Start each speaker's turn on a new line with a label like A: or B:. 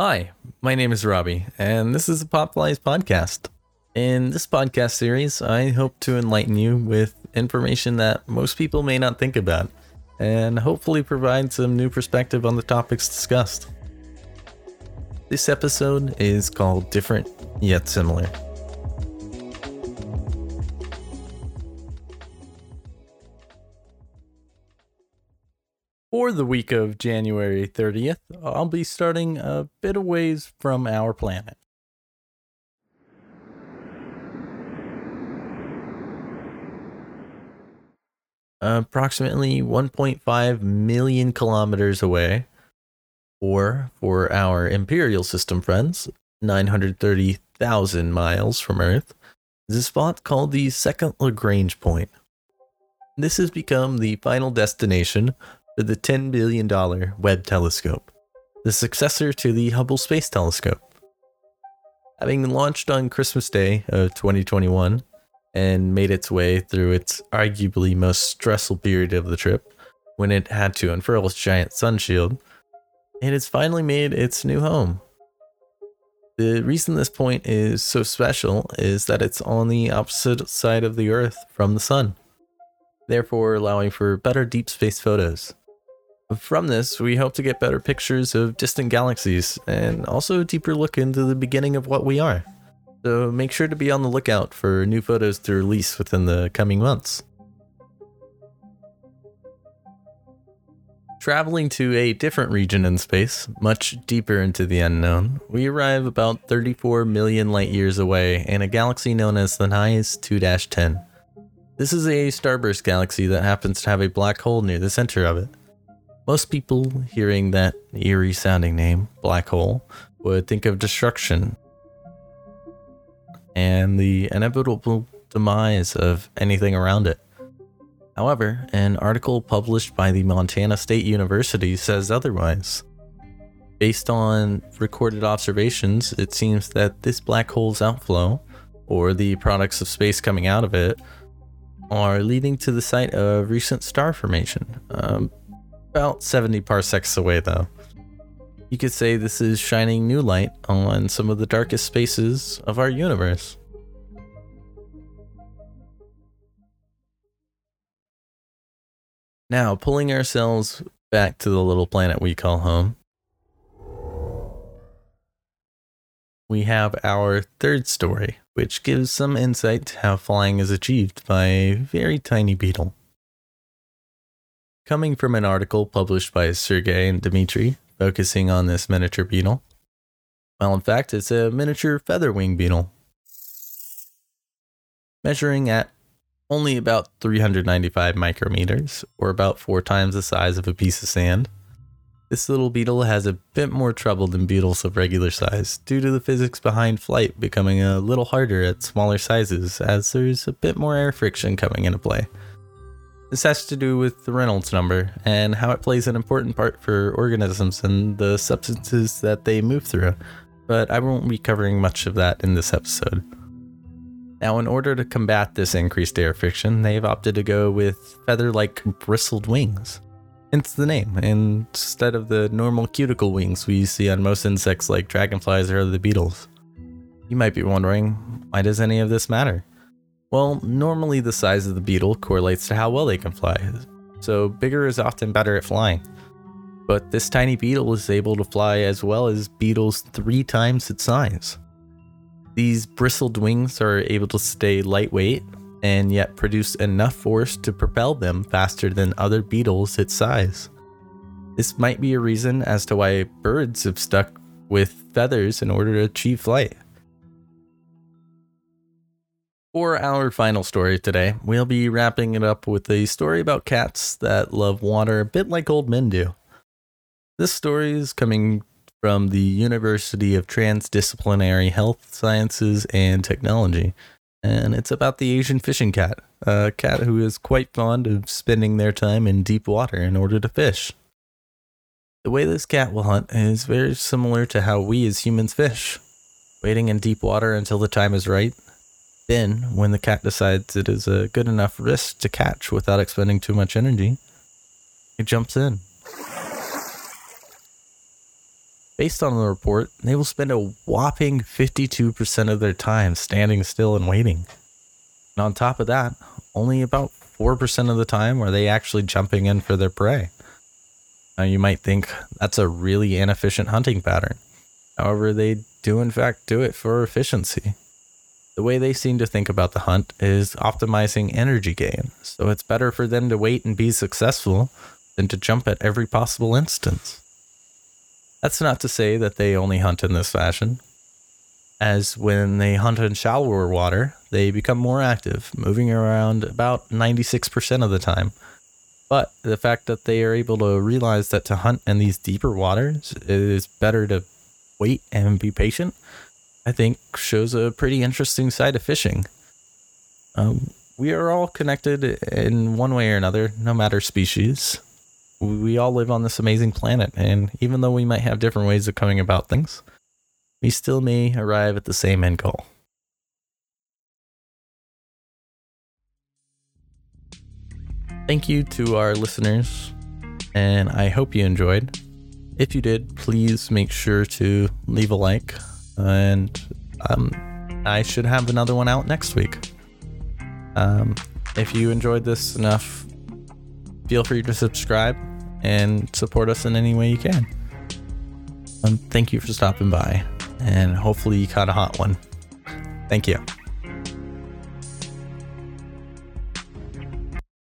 A: Hi, my name is Robbie, and this is the Popfly's podcast. In this podcast series, I hope to enlighten you with information that most people may not think about, and hopefully provide some new perspective on the topics discussed. This episode is called Different Yet Similar. For the week of January 30th, I'll be starting a bit of ways from our planet. Approximately 1.5 million kilometers away, or for our Imperial System friends, 930,000 miles from Earth, is a spot called the Second Lagrange Point. This has become the final destination the $10 billion Webb telescope, the successor to the Hubble Space Telescope. Having launched on Christmas Day of 2021 and made its way through its arguably most stressful period of the trip, when it had to unfurl its giant sun shield, it has finally made its new home. The reason this point is so special is that it's on the opposite side of the Earth from the Sun, therefore allowing for better deep space photos. From this, we hope to get better pictures of distant galaxies and also a deeper look into the beginning of what we are. So make sure to be on the lookout for new photos to release within the coming months. Traveling to a different region in space, much deeper into the unknown, we arrive about 34 million light years away in a galaxy known as the Henize 2 10. This is a starburst galaxy that happens to have a black hole near the center of it. Most people hearing that eerie sounding name, black hole, would think of destruction and the inevitable demise of anything around it. However, an article published by the Montana State University says otherwise. Based on recorded observations, it seems that this black hole's outflow, or the products of space coming out of it, are leading to the site of recent star formation, um, about 70 parsecs away, though. You could say this is shining new light on some of the darkest spaces of our universe. Now, pulling ourselves back to the little planet we call home, we have our third story, which gives some insight to how flying is achieved by a very tiny beetle coming from an article published by Sergey and Dmitry focusing on this miniature beetle. Well, in fact, it's a miniature featherwing beetle, measuring at only about 395 micrometers, or about four times the size of a piece of sand. This little beetle has a bit more trouble than beetles of regular size due to the physics behind flight becoming a little harder at smaller sizes as there's a bit more air friction coming into play. This has to do with the Reynolds number and how it plays an important part for organisms and the substances that they move through, but I won't be covering much of that in this episode. Now, in order to combat this increased air friction, they've opted to go with feather like bristled wings. Hence the name, instead of the normal cuticle wings we see on most insects like dragonflies or the beetles. You might be wondering, why does any of this matter? Well, normally the size of the beetle correlates to how well they can fly, so bigger is often better at flying. But this tiny beetle is able to fly as well as beetles three times its size. These bristled wings are able to stay lightweight and yet produce enough force to propel them faster than other beetles its size. This might be a reason as to why birds have stuck with feathers in order to achieve flight. For our final story today, we'll be wrapping it up with a story about cats that love water a bit like old men do. This story is coming from the University of Transdisciplinary Health Sciences and Technology, and it's about the Asian fishing cat, a cat who is quite fond of spending their time in deep water in order to fish. The way this cat will hunt is very similar to how we as humans fish, waiting in deep water until the time is right then, when the cat decides it is a good enough risk to catch without expending too much energy, it jumps in. Based on the report, they will spend a whopping 52% of their time standing still and waiting. And on top of that, only about 4% of the time are they actually jumping in for their prey. Now, you might think that's a really inefficient hunting pattern. However, they do in fact do it for efficiency. The way they seem to think about the hunt is optimizing energy gain, so it's better for them to wait and be successful than to jump at every possible instance. That's not to say that they only hunt in this fashion, as when they hunt in shallower water, they become more active, moving around about 96% of the time. But the fact that they are able to realize that to hunt in these deeper waters it is better to wait and be patient, I think shows a pretty interesting side of fishing. Um, we are all connected in one way or another, no matter species. We all live on this amazing planet, and even though we might have different ways of coming about things, we still may arrive at the same end goal. Thank you to our listeners, and I hope you enjoyed. If you did, please make sure to leave a like, and um, I should have another one out next week. Um, if you enjoyed this enough, feel free to subscribe and support us in any way you can. And thank you for stopping by, and hopefully you caught a hot one. Thank you.